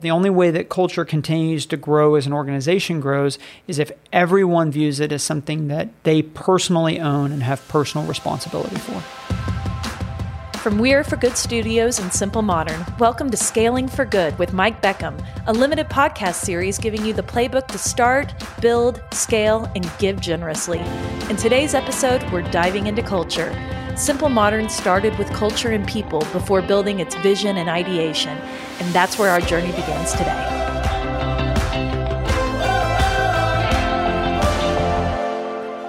The only way that culture continues to grow as an organization grows is if everyone views it as something that they personally own and have personal responsibility for. From We're for Good Studios and Simple Modern, welcome to Scaling for Good with Mike Beckham, a limited podcast series giving you the playbook to start, build, scale, and give generously. In today's episode, we're diving into culture. Simple Modern started with culture and people before building its vision and ideation, and that's where our journey begins today.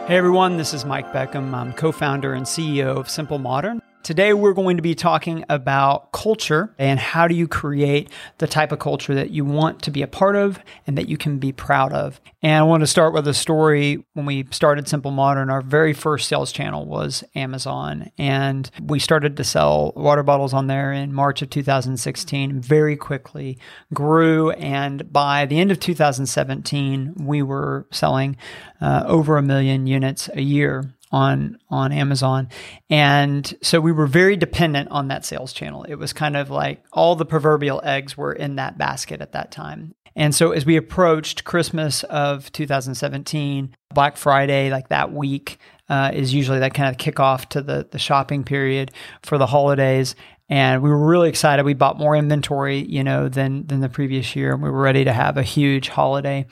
Hey everyone, this is Mike Beckham. I'm co founder and CEO of Simple Modern. Today, we're going to be talking about culture and how do you create the type of culture that you want to be a part of and that you can be proud of. And I want to start with a story. When we started Simple Modern, our very first sales channel was Amazon. And we started to sell water bottles on there in March of 2016, very quickly grew. And by the end of 2017, we were selling uh, over a million units a year on on Amazon. And so we were very dependent on that sales channel. It was kind of like all the proverbial eggs were in that basket at that time. And so as we approached Christmas of 2017, Black Friday, like that week, uh, is usually that kind of kickoff to the the shopping period for the holidays and we were really excited. We bought more inventory, you know, than than the previous year, and we were ready to have a huge holiday.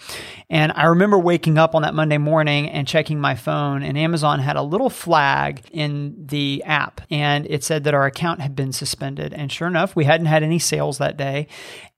And I remember waking up on that Monday morning and checking my phone, and Amazon had a little flag in the app, and it said that our account had been suspended. And sure enough, we hadn't had any sales that day,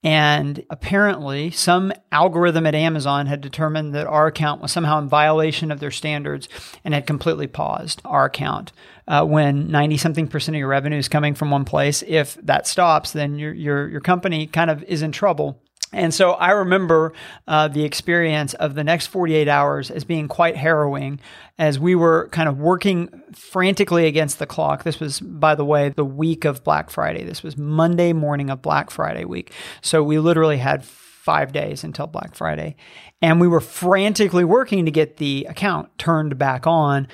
and apparently, some algorithm at Amazon had determined that our account was somehow in violation of their standards and had completely paused our account. Uh, when 90 something percent of your revenue is coming from one place, if that stops, then your, your, your company kind of is in trouble. And so I remember uh, the experience of the next 48 hours as being quite harrowing as we were kind of working frantically against the clock. This was, by the way, the week of Black Friday. This was Monday morning of Black Friday week. So we literally had five days until Black Friday. And we were frantically working to get the account turned back on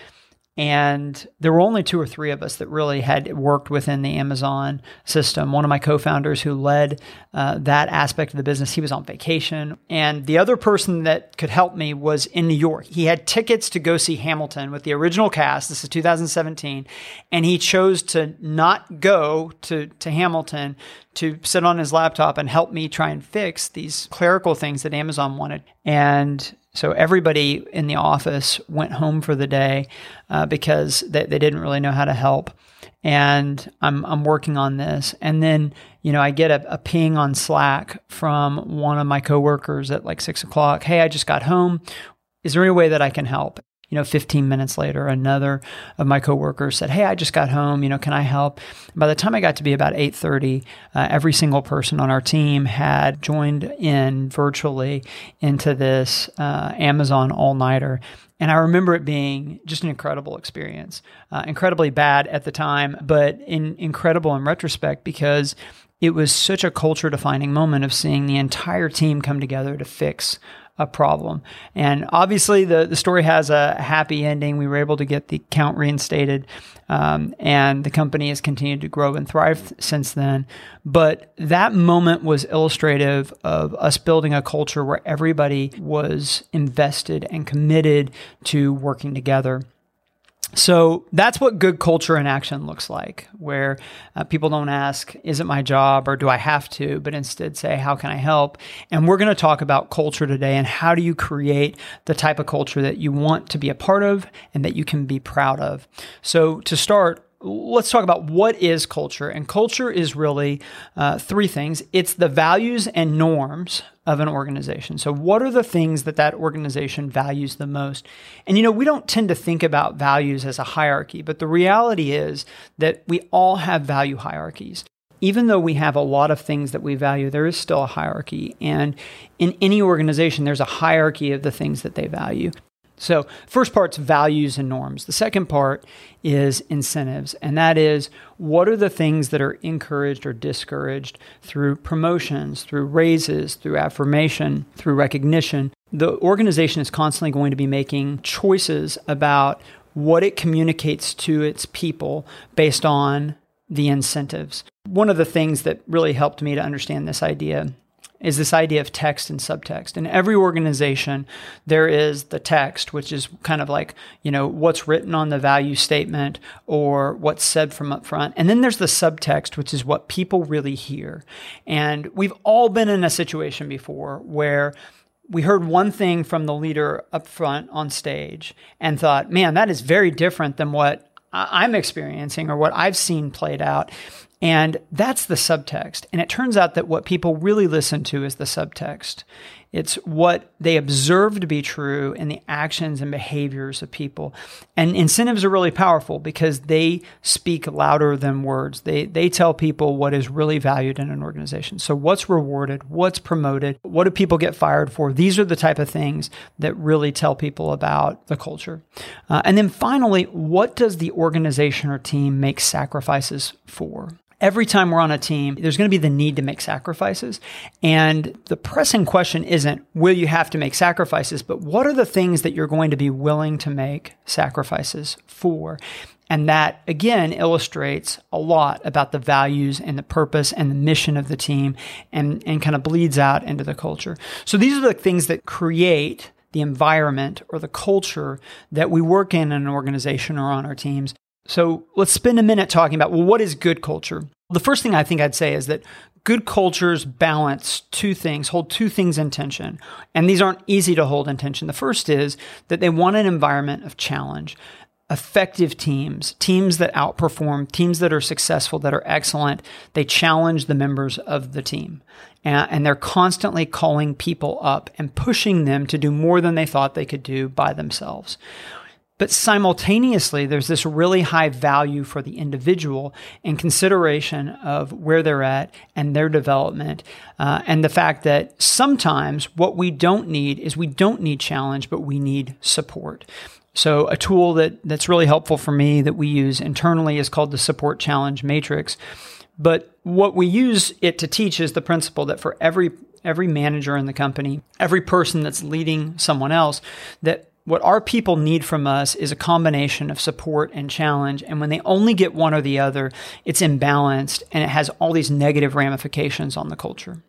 and there were only two or three of us that really had worked within the Amazon system. One of my co founders who led uh, that aspect of the business, he was on vacation. And the other person that could help me was in New York. He had tickets to go see Hamilton with the original cast. This is 2017. And he chose to not go to, to Hamilton to sit on his laptop and help me try and fix these clerical things that Amazon wanted. And so everybody in the office went home for the day uh, because they, they didn't really know how to help. And I'm, I'm working on this. And then, you know, I get a, a ping on Slack from one of my coworkers at like six o'clock. Hey, I just got home. Is there any way that I can help? You know 15 minutes later another of my coworkers said hey i just got home you know can i help? By the time i got to be about 8.30 uh, every single person on our team had joined in virtually into this uh, amazon all-nighter. And I remember it being just an incredible experience, uh, incredibly bad at the time, but in, incredible in retrospect because it was such a culture defining moment of seeing the entire team come together to fix a problem. And obviously, the, the story has a happy ending. We were able to get the count reinstated, um, and the company has continued to grow and thrive since then. But that moment was illustrative of us building a culture where everybody was invested and committed to working together. So that's what good culture in action looks like, where uh, people don't ask, is it my job or do I have to, but instead say, how can I help? And we're going to talk about culture today and how do you create the type of culture that you want to be a part of and that you can be proud of. So to start, let's talk about what is culture. And culture is really uh, three things it's the values and norms of an organization. So, what are the things that that organization values the most? And you know, we don't tend to think about values as a hierarchy, but the reality is that we all have value hierarchies. Even though we have a lot of things that we value, there is still a hierarchy. And in any organization, there's a hierarchy of the things that they value. So, first part's values and norms. The second part is incentives, and that is what are the things that are encouraged or discouraged through promotions, through raises, through affirmation, through recognition. The organization is constantly going to be making choices about what it communicates to its people based on the incentives. One of the things that really helped me to understand this idea is this idea of text and subtext. In every organization, there is the text, which is kind of like, you know, what's written on the value statement or what's said from up front. And then there's the subtext, which is what people really hear. And we've all been in a situation before where we heard one thing from the leader up front on stage and thought, man, that is very different than what I'm experiencing or what I've seen played out. And that's the subtext. And it turns out that what people really listen to is the subtext. It's what they observe to be true in the actions and behaviors of people. And incentives are really powerful because they speak louder than words. They, they tell people what is really valued in an organization. So, what's rewarded? What's promoted? What do people get fired for? These are the type of things that really tell people about the culture. Uh, and then finally, what does the organization or team make sacrifices for? Every time we're on a team, there's going to be the need to make sacrifices. And the pressing question isn't, will you have to make sacrifices, but what are the things that you're going to be willing to make sacrifices for? And that again illustrates a lot about the values and the purpose and the mission of the team and, and kind of bleeds out into the culture. So these are the things that create the environment or the culture that we work in in an organization or on our teams. So let's spend a minute talking about well, what is good culture? The first thing I think I'd say is that good cultures balance two things, hold two things in tension. And these aren't easy to hold in tension. The first is that they want an environment of challenge. Effective teams, teams that outperform, teams that are successful, that are excellent, they challenge the members of the team. And, and they're constantly calling people up and pushing them to do more than they thought they could do by themselves. But simultaneously, there's this really high value for the individual in consideration of where they're at and their development. Uh, and the fact that sometimes what we don't need is we don't need challenge, but we need support. So, a tool that, that's really helpful for me that we use internally is called the Support Challenge Matrix. But what we use it to teach is the principle that for every every manager in the company, every person that's leading someone else, that what our people need from us is a combination of support and challenge. And when they only get one or the other, it's imbalanced and it has all these negative ramifications on the culture.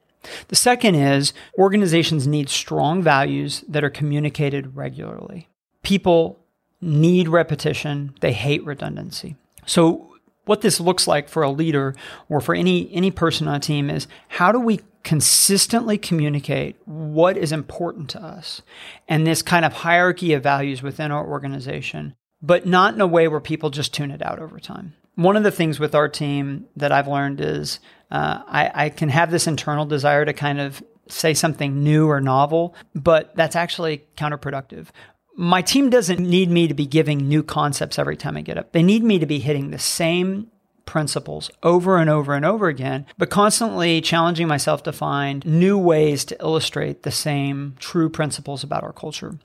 The second is organizations need strong values that are communicated regularly. People need repetition, they hate redundancy. So what this looks like for a leader or for any any person on a team is how do we consistently communicate what is important to us and this kind of hierarchy of values within our organization, but not in a way where people just tune it out over time. One of the things with our team that I've learned is uh, I, I can have this internal desire to kind of say something new or novel, but that's actually counterproductive my team doesn't need me to be giving new concepts every time I get up. They need me to be hitting the same principles over and over and over again, but constantly challenging myself to find new ways to illustrate the same true principles about our culture.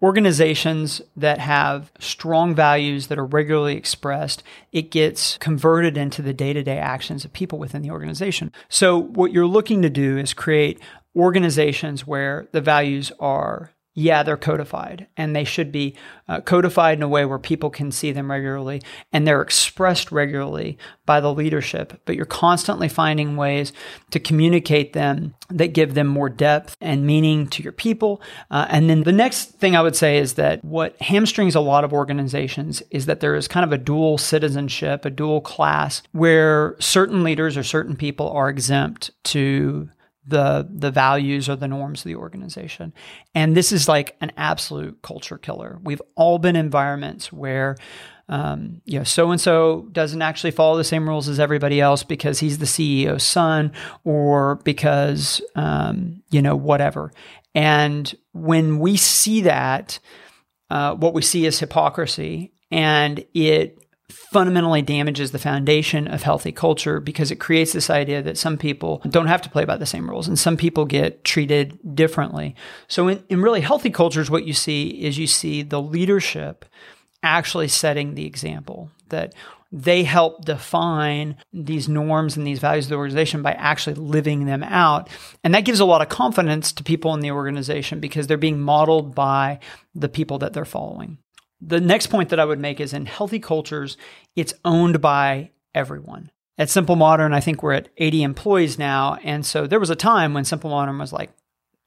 Organizations that have strong values that are regularly expressed, it gets converted into the day to day actions of people within the organization. So, what you're looking to do is create organizations where the values are yeah, they're codified and they should be uh, codified in a way where people can see them regularly and they're expressed regularly by the leadership. But you're constantly finding ways to communicate them that give them more depth and meaning to your people. Uh, and then the next thing I would say is that what hamstrings a lot of organizations is that there is kind of a dual citizenship, a dual class where certain leaders or certain people are exempt to the the values or the norms of the organization. And this is like an absolute culture killer. We've all been environments where um, you know, so and so doesn't actually follow the same rules as everybody else because he's the CEO's son or because, um, you know, whatever. And when we see that, uh, what we see is hypocrisy and it fundamentally damages the foundation of healthy culture because it creates this idea that some people don't have to play by the same rules and some people get treated differently. So in, in really healthy cultures, what you see is you see the leadership actually setting the example that they help define these norms and these values of the organization by actually living them out. And that gives a lot of confidence to people in the organization because they're being modeled by the people that they're following. The next point that I would make is in healthy cultures, it's owned by everyone. At Simple Modern, I think we're at 80 employees now. And so there was a time when Simple Modern was like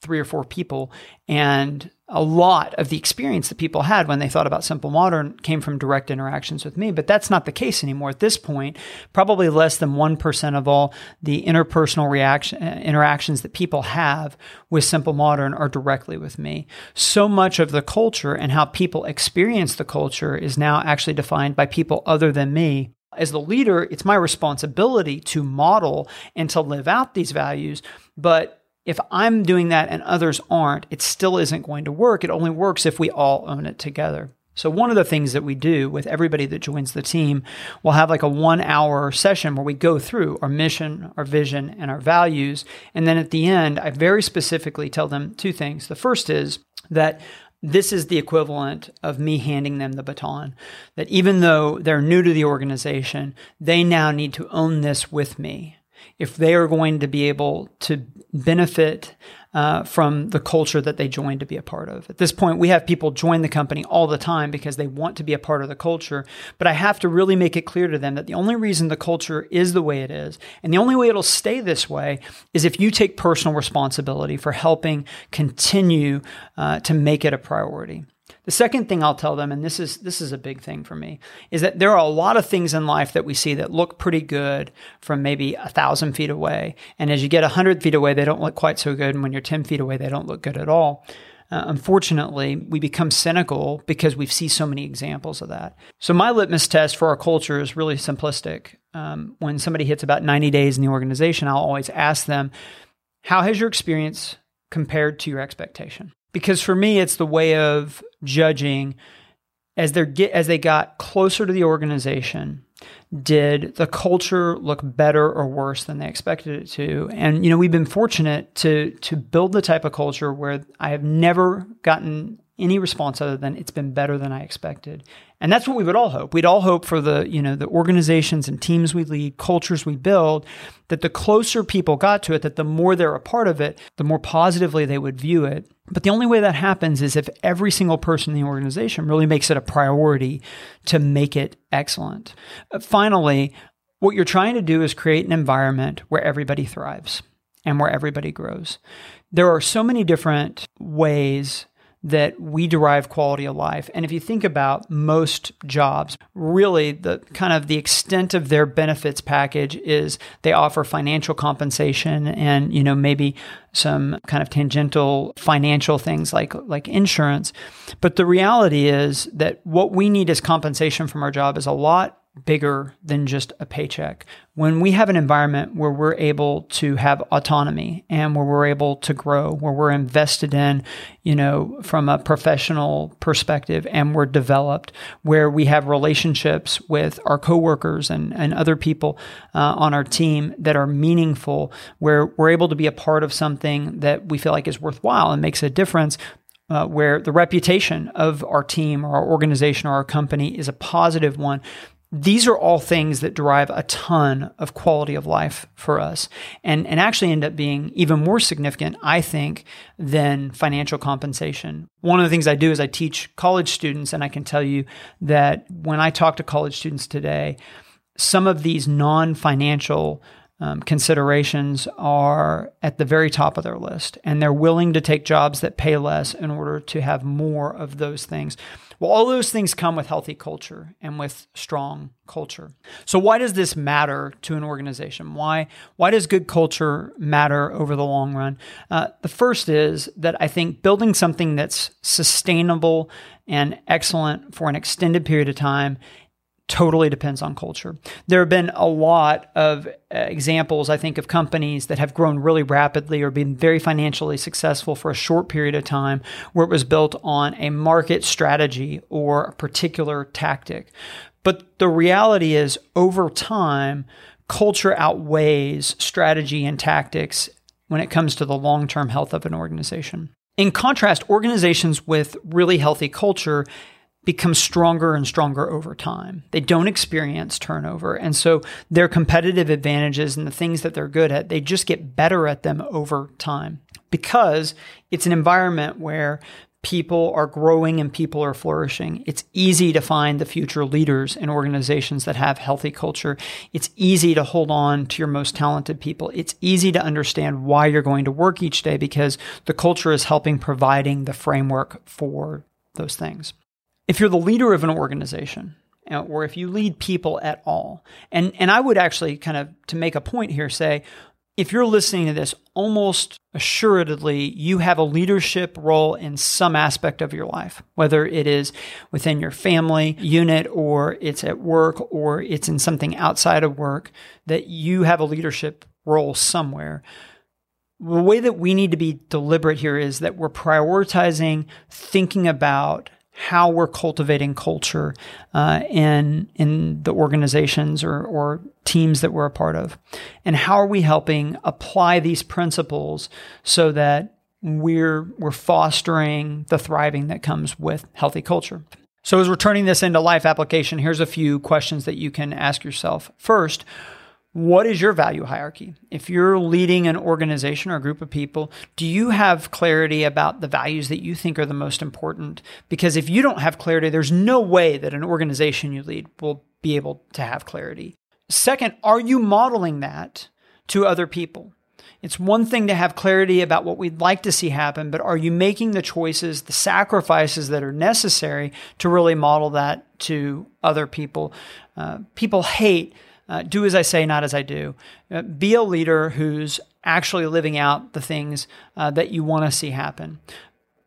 three or four people. And a lot of the experience that people had when they thought about Simple Modern came from direct interactions with me. But that's not the case anymore. At this point, probably less than 1% of all the interpersonal reaction, uh, interactions that people have with Simple Modern are directly with me. So much of the culture and how people experience the culture is now actually defined by people other than me as the leader, it's my responsibility to model and to live out these values. But if I'm doing that and others aren't, it still isn't going to work. It only works if we all own it together. So, one of the things that we do with everybody that joins the team, we'll have like a one hour session where we go through our mission, our vision, and our values. And then at the end, I very specifically tell them two things. The first is that this is the equivalent of me handing them the baton. That even though they're new to the organization, they now need to own this with me if they are going to be able to benefit uh, from the culture that they join to be a part of. At this point, we have people join the company all the time because they want to be a part of the culture. But I have to really make it clear to them that the only reason the culture is the way it is, and the only way it'll stay this way, is if you take personal responsibility for helping continue uh, to make it a priority. The second thing I'll tell them, and this is this is a big thing for me, is that there are a lot of things in life that we see that look pretty good from maybe a thousand feet away, and as you get a hundred feet away, they don't look quite so good, and when you're ten feet away, they don't look good at all. Uh, unfortunately, we become cynical because we see so many examples of that. So, my litmus test for our culture is really simplistic. Um, when somebody hits about 90 days in the organization, I'll always ask them, How has your experience compared to your expectation? Because for me it's the way of judging as they get as they got closer to the organization did the culture look better or worse than they expected it to? And you know we've been fortunate to to build the type of culture where i have never gotten any response other than it's been better than I expected. And that's what we would all hope. We'd all hope for the, you know, the organizations and teams we lead, cultures we build, that the closer people got to it, that the more they're a part of it, the more positively they would view it. But the only way that happens is if every single person in the organization really makes it a priority to make it excellent. Uh, finally, what you're trying to do is create an environment where everybody thrives and where everybody grows. There are so many different ways that we derive quality of life. And if you think about most jobs, really the kind of the extent of their benefits package is they offer financial compensation and, you know, maybe some kind of tangential financial things like like insurance. But the reality is that what we need as compensation from our job is a lot bigger than just a paycheck. When we have an environment where we're able to have autonomy and where we're able to grow, where we're invested in, you know, from a professional perspective and we're developed, where we have relationships with our coworkers and, and other people uh, on our team that are meaningful, where we're able to be a part of something that we feel like is worthwhile and makes a difference, uh, where the reputation of our team or our organization or our company is a positive one, these are all things that derive a ton of quality of life for us and, and actually end up being even more significant, I think, than financial compensation. One of the things I do is I teach college students, and I can tell you that when I talk to college students today, some of these non financial um, considerations are at the very top of their list, and they're willing to take jobs that pay less in order to have more of those things. Well, all those things come with healthy culture and with strong culture. So why does this matter to an organization? Why why does good culture matter over the long run? Uh, the first is that I think building something that's sustainable and excellent for an extended period of time totally depends on culture. There have been a lot of uh, examples, I think, of companies that have grown really rapidly or been very financially successful for a short period of time where it was built on a market strategy or a particular tactic. But the reality is, over time, culture outweighs strategy and tactics when it comes to the long term health of an organization. In contrast, organizations with really healthy culture become stronger and stronger over time. They don't experience turnover. And so their competitive advantages and the things that they're good at, they just get better at them over time because it's an environment where people are growing and people are flourishing. It's easy to find the future leaders in organizations that have healthy culture. It's easy to hold on to your most talented people. It's easy to understand why you're going to work each day because the culture is helping providing the framework for those things. If you're the leader of an organization, or if you lead people at all, and, and I would actually kind of, to make a point here, say, if you're listening to this, almost assuredly, you have a leadership role in some aspect of your life, whether it is within your family unit or it's at work or it's in something outside of work, that you have a leadership role somewhere. The way that we need to be deliberate here is that we're prioritizing thinking about how we're cultivating culture uh, in in the organizations or, or teams that we're a part of, and how are we helping apply these principles so that we're we're fostering the thriving that comes with healthy culture. So as we're turning this into life application, here's a few questions that you can ask yourself. First, what is your value hierarchy? If you're leading an organization or a group of people, do you have clarity about the values that you think are the most important? Because if you don't have clarity, there's no way that an organization you lead will be able to have clarity. Second, are you modeling that to other people? It's one thing to have clarity about what we'd like to see happen, but are you making the choices, the sacrifices that are necessary to really model that to other people? Uh, people hate uh, do as I say, not as I do. Uh, be a leader who's actually living out the things uh, that you want to see happen.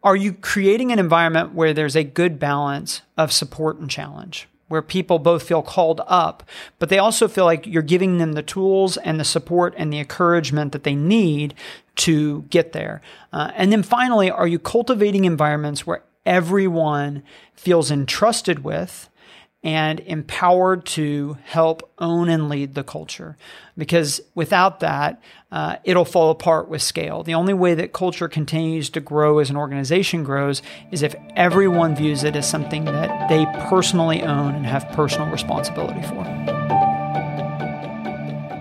Are you creating an environment where there's a good balance of support and challenge? Where people both feel called up, but they also feel like you're giving them the tools and the support and the encouragement that they need to get there. Uh, and then finally, are you cultivating environments where everyone feels entrusted with and empowered to help own and lead the culture. Because without that, uh, it'll fall apart with scale. The only way that culture continues to grow as an organization grows is if everyone views it as something that they personally own and have personal responsibility for.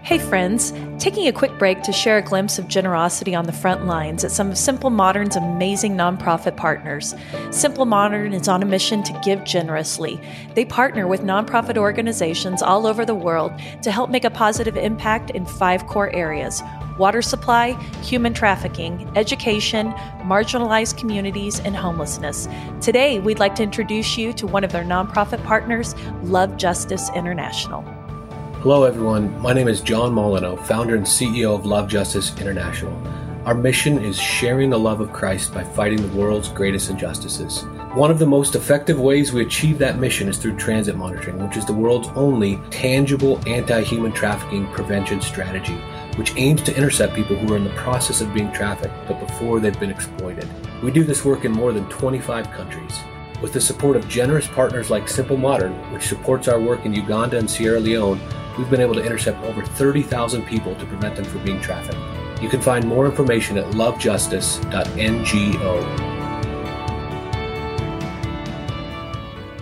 Hey, friends, taking a quick break to share a glimpse of generosity on the front lines at some of Simple Modern's amazing nonprofit partners. Simple Modern is on a mission to give generously. They partner with nonprofit organizations all over the world to help make a positive impact in five core areas water supply, human trafficking, education, marginalized communities, and homelessness. Today, we'd like to introduce you to one of their nonprofit partners, Love Justice International. Hello, everyone. My name is John Molyneux, founder and CEO of Love Justice International. Our mission is sharing the love of Christ by fighting the world's greatest injustices. One of the most effective ways we achieve that mission is through transit monitoring, which is the world's only tangible anti human trafficking prevention strategy, which aims to intercept people who are in the process of being trafficked but before they've been exploited. We do this work in more than 25 countries. With the support of generous partners like Simple Modern, which supports our work in Uganda and Sierra Leone, we've been able to intercept over 30,000 people to prevent them from being trafficked. You can find more information at lovejustice.ngo.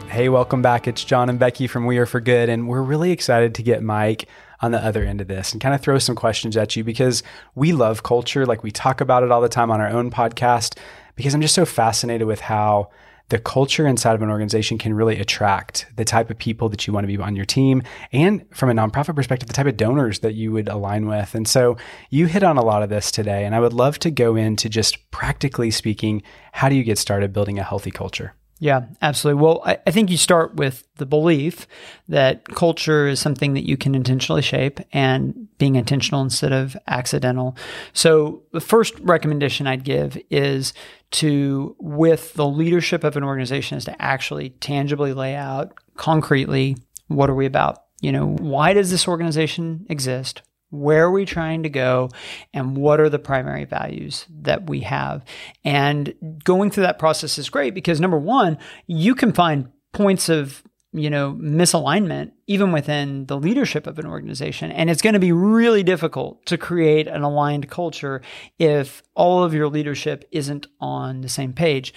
Hey, welcome back. It's John and Becky from We Are for Good, and we're really excited to get Mike on the other end of this and kind of throw some questions at you because we love culture. Like we talk about it all the time on our own podcast because I'm just so fascinated with how the culture inside of an organization can really attract the type of people that you want to be on your team and from a nonprofit perspective the type of donors that you would align with and so you hit on a lot of this today and i would love to go into just practically speaking how do you get started building a healthy culture yeah, absolutely. Well, I, I, think you start with the belief that culture is something that you can intentionally shape and being intentional instead of accidental. So, the first recommendation I'd give is to, with the leadership of an organization, is to actually tangibly lay out concretely what are we about? You know, why does this organization exist? Where are we trying to go? And what are the primary values that we have? And going through that process is great because number one, you can find points of you know misalignment even within the leadership of an organization. And it's going to be really difficult to create an aligned culture if all of your leadership isn't on the same page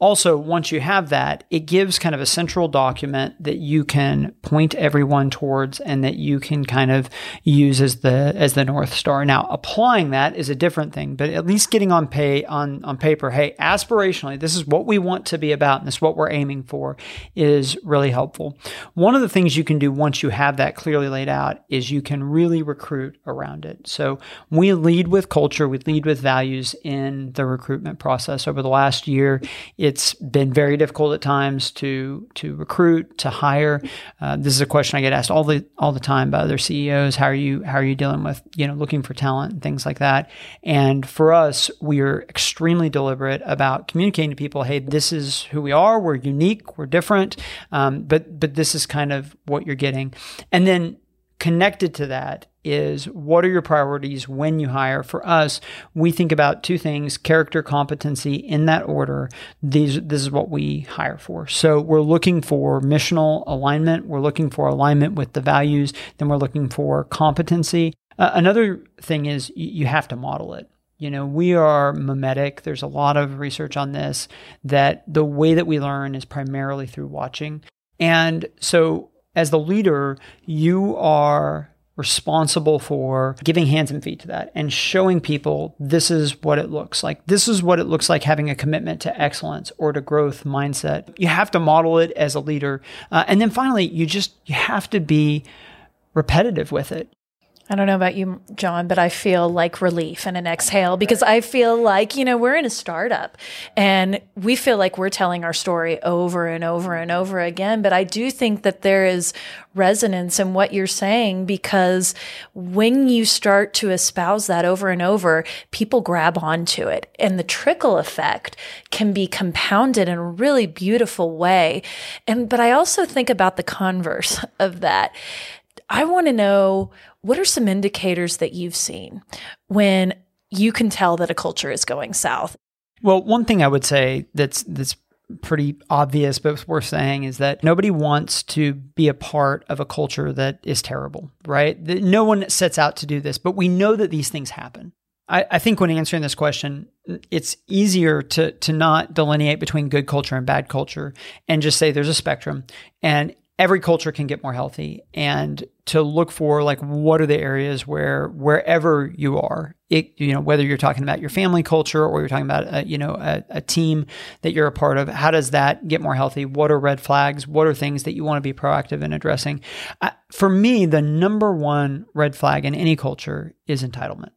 also, once you have that, it gives kind of a central document that you can point everyone towards and that you can kind of use as the as the north star. Now, applying that is a different thing, but at least getting on pay on on paper, hey, aspirationally, this is what we want to be about and this is what we're aiming for is really helpful. One of the things you can do once you have that clearly laid out is you can really recruit around it. So, we lead with culture, we lead with values in the recruitment process over the last year it's been very difficult at times to to recruit, to hire. Uh, this is a question I get asked all the all the time by other CEOs. How are you how are you dealing with you know looking for talent and things like that? And for us, we are extremely deliberate about communicating to people, hey, this is who we are. We're unique. We're different. Um, but but this is kind of what you're getting. And then connected to that is what are your priorities when you hire? For us, we think about two things character, competency in that order. These, this is what we hire for. So we're looking for missional alignment, we're looking for alignment with the values, then we're looking for competency. Uh, another thing is you have to model it. You know, we are mimetic. There's a lot of research on this that the way that we learn is primarily through watching. And so as the leader, you are responsible for giving hands and feet to that and showing people this is what it looks like. This is what it looks like having a commitment to excellence or to growth mindset. You have to model it as a leader. Uh, and then finally, you just you have to be repetitive with it. I don't know about you, John, but I feel like relief and an exhale because I feel like, you know, we're in a startup and we feel like we're telling our story over and over and over again. But I do think that there is resonance in what you're saying because when you start to espouse that over and over, people grab onto it and the trickle effect can be compounded in a really beautiful way. And, but I also think about the converse of that. I want to know what are some indicators that you've seen when you can tell that a culture is going south? Well, one thing I would say that's that's pretty obvious but worth saying is that nobody wants to be a part of a culture that is terrible, right? No one sets out to do this, but we know that these things happen. I, I, think when answering this question, it's easier to to not delineate between good culture and bad culture and just say there's a spectrum. And every culture can get more healthy. And to look for like what are the areas where wherever you are it you know whether you're talking about your family culture or you're talking about a, you know a, a team that you're a part of how does that get more healthy? What are red flags? What are things that you want to be proactive in addressing? For me the number one red flag in any culture is entitlement.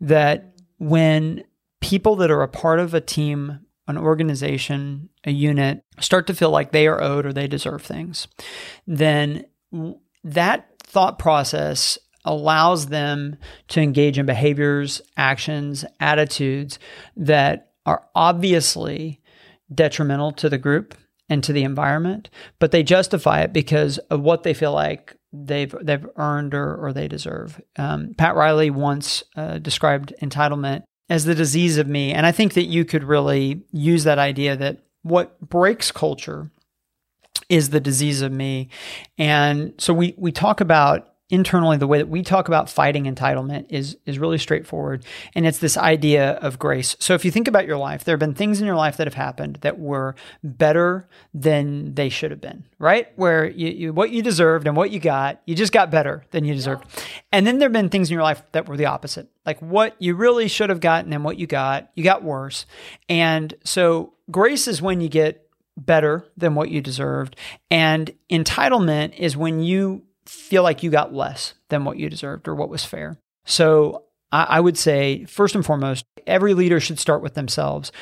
That when people that are a part of a team an organization, a unit start to feel like they are owed or they deserve things, then that thought process allows them to engage in behaviors, actions, attitudes that are obviously detrimental to the group and to the environment, but they justify it because of what they feel like they've they've earned or, or they deserve. Um, Pat Riley once uh, described entitlement as the disease of me. And I think that you could really use that idea that what breaks culture is the disease of me. And so we we talk about internally the way that we talk about fighting entitlement is is really straightforward and it's this idea of grace. So if you think about your life there have been things in your life that have happened that were better than they should have been right? Where you, you what you deserved and what you got you just got better than you deserved. Yeah. and then there have been things in your life that were the opposite like what you really should have gotten and what you got you got worse. And so grace is when you get better than what you deserved and entitlement is when you feel like you got less than what you deserved or what was fair. So I, would say, first and foremost, every leader should start with themselves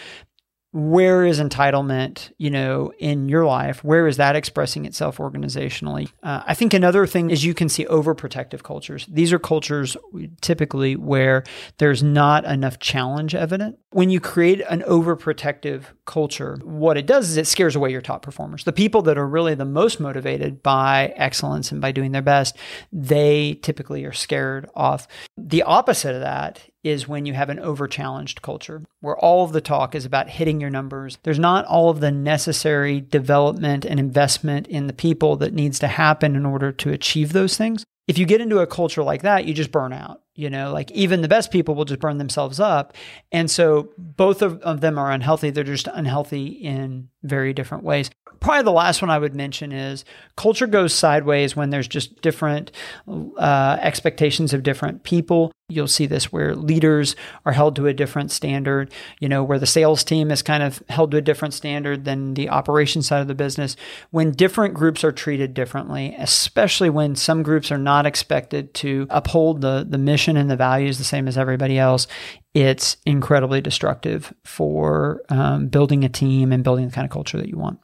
where is entitlement you know in your life? Where is that expressing itself organizationally? Uh, i think another thing is you can see overprotective cultures. These are cultures typically where there's not enough challenge evident. When you create an overprotective culture what it does is it scares away your top performers. The people that are really the most motivated by excellence and by doing their best they typically are scared off. The opposite of that is when you have an over challenged culture where all of the talk is about hitting your numbers. There's not all of the necessary development and investment in the people that needs to happen in order to achieve those things. If you get into a culture like that, you just burn out. You know, like even the best people will just burn themselves up. And so both of, of them are unhealthy. They're just unhealthy in very different ways. Probably the last one I would mention is culture goes sideways when there's just different uh, expectations of different people. You'll see this where leaders are held to a different standard, you know, where the sales team is kind of held to a different standard than the operations side of the business. When different groups are treated differently, especially when some groups are not expected to uphold the, the mission and the values the same as everybody else, it's incredibly destructive for um, building a team and building the kind of culture that you want.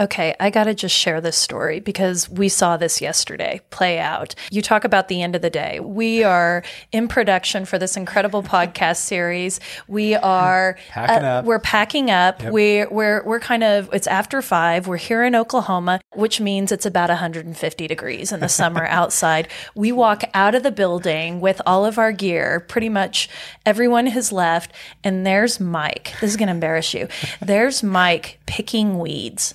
Okay, I got to just share this story because we saw this yesterday play out. You talk about the end of the day. We are in production for this incredible podcast series. We are packing uh, we're packing up. Yep. We we're we're kind of it's after 5. We're here in Oklahoma, which means it's about 150 degrees in the summer outside. We walk out of the building with all of our gear. Pretty much everyone has left and there's Mike. This is going to embarrass you. There's Mike picking weeds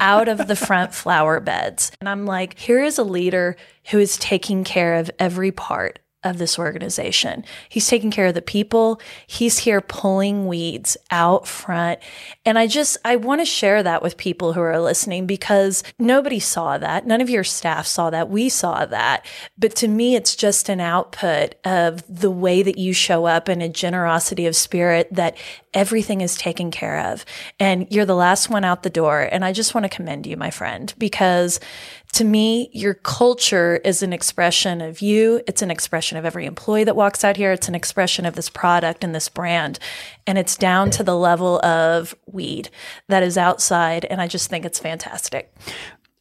out of the front flower beds. And I'm like, here is a leader who is taking care of every part of this organization. He's taking care of the people. He's here pulling weeds out front. And I just, I want to share that with people who are listening because nobody saw that. None of your staff saw that. We saw that. But to me, it's just an output of the way that you show up and a generosity of spirit that everything is taken care of. And you're the last one out the door. And I just want to commend you, my friend, because to me, your culture is an expression of you. It's an expression of every employee that walks out here. It's an expression of this product and this brand. And it's down to the level of weed that is outside. And I just think it's fantastic.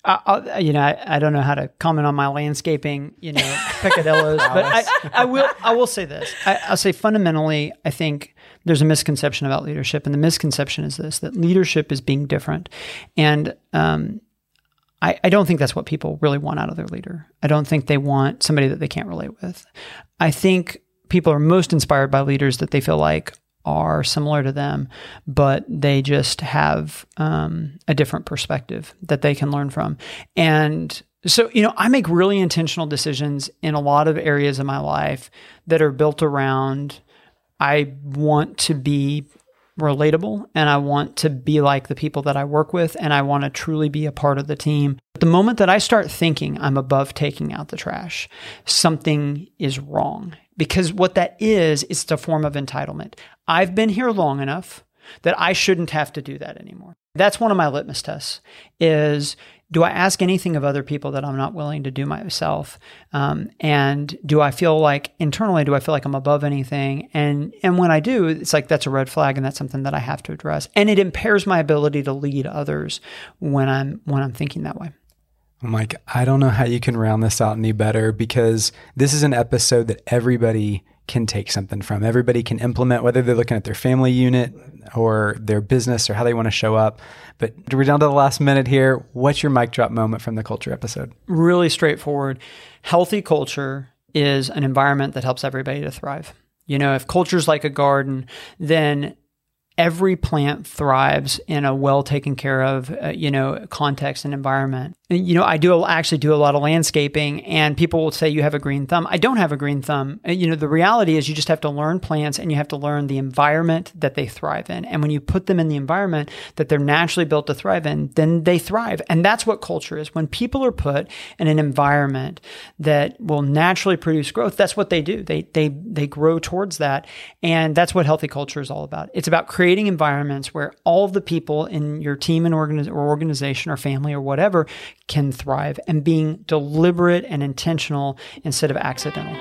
I, you know, I, I, don't know how to comment on my landscaping, you know, picadillos, but I, I, will. I will say this. I, will say fundamentally, I think there's a misconception about leadership, and the misconception is this: that leadership is being different, and um, I, I don't think that's what people really want out of their leader. I don't think they want somebody that they can't relate with. I think people are most inspired by leaders that they feel like are similar to them, but they just have um, a different perspective that they can learn from. And so, you know, I make really intentional decisions in a lot of areas of my life that are built around I want to be relatable and I want to be like the people that I work with and I want to truly be a part of the team. But the moment that I start thinking I'm above taking out the trash, something is wrong. Because what that is, it's a form of entitlement. I've been here long enough that I shouldn't have to do that anymore. That's one of my litmus tests is do I ask anything of other people that I'm not willing to do myself? Um, and do I feel like internally, do I feel like I'm above anything? And and when I do, it's like that's a red flag, and that's something that I have to address. And it impairs my ability to lead others when I'm when I'm thinking that way. I'm like, I don't know how you can round this out any better because this is an episode that everybody can take something from. Everybody can implement, whether they're looking at their family unit or their business or how they want to show up. But we're down to the last minute here. What's your mic drop moment from the culture episode? Really straightforward. Healthy culture is an environment that helps everybody to thrive. You know, if culture's like a garden, then every plant thrives in a well taken care of, uh, you know, context and environment. You know, I do actually do a lot of landscaping, and people will say you have a green thumb. I don't have a green thumb. You know, the reality is you just have to learn plants and you have to learn the environment that they thrive in. And when you put them in the environment that they're naturally built to thrive in, then they thrive. And that's what culture is. When people are put in an environment that will naturally produce growth, that's what they do. They they they grow towards that, and that's what healthy culture is all about. It's about creating environments where all the people in your team and organiz- or organization or family or whatever can thrive and being deliberate and intentional instead of accidental.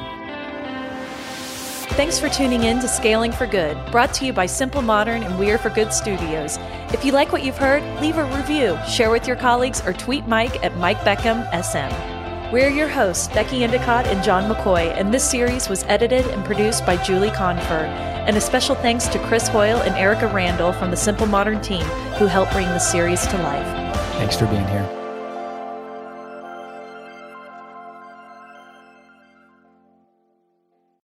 Thanks for tuning in to Scaling for Good, brought to you by Simple Modern and We Are for Good Studios. If you like what you've heard, leave a review, share with your colleagues, or tweet Mike at Mike Beckham SM. We're your hosts, Becky Endicott and John McCoy, and this series was edited and produced by Julie Confer. And a special thanks to Chris Hoyle and Erica Randall from the Simple Modern team who helped bring the series to life. Thanks for being here.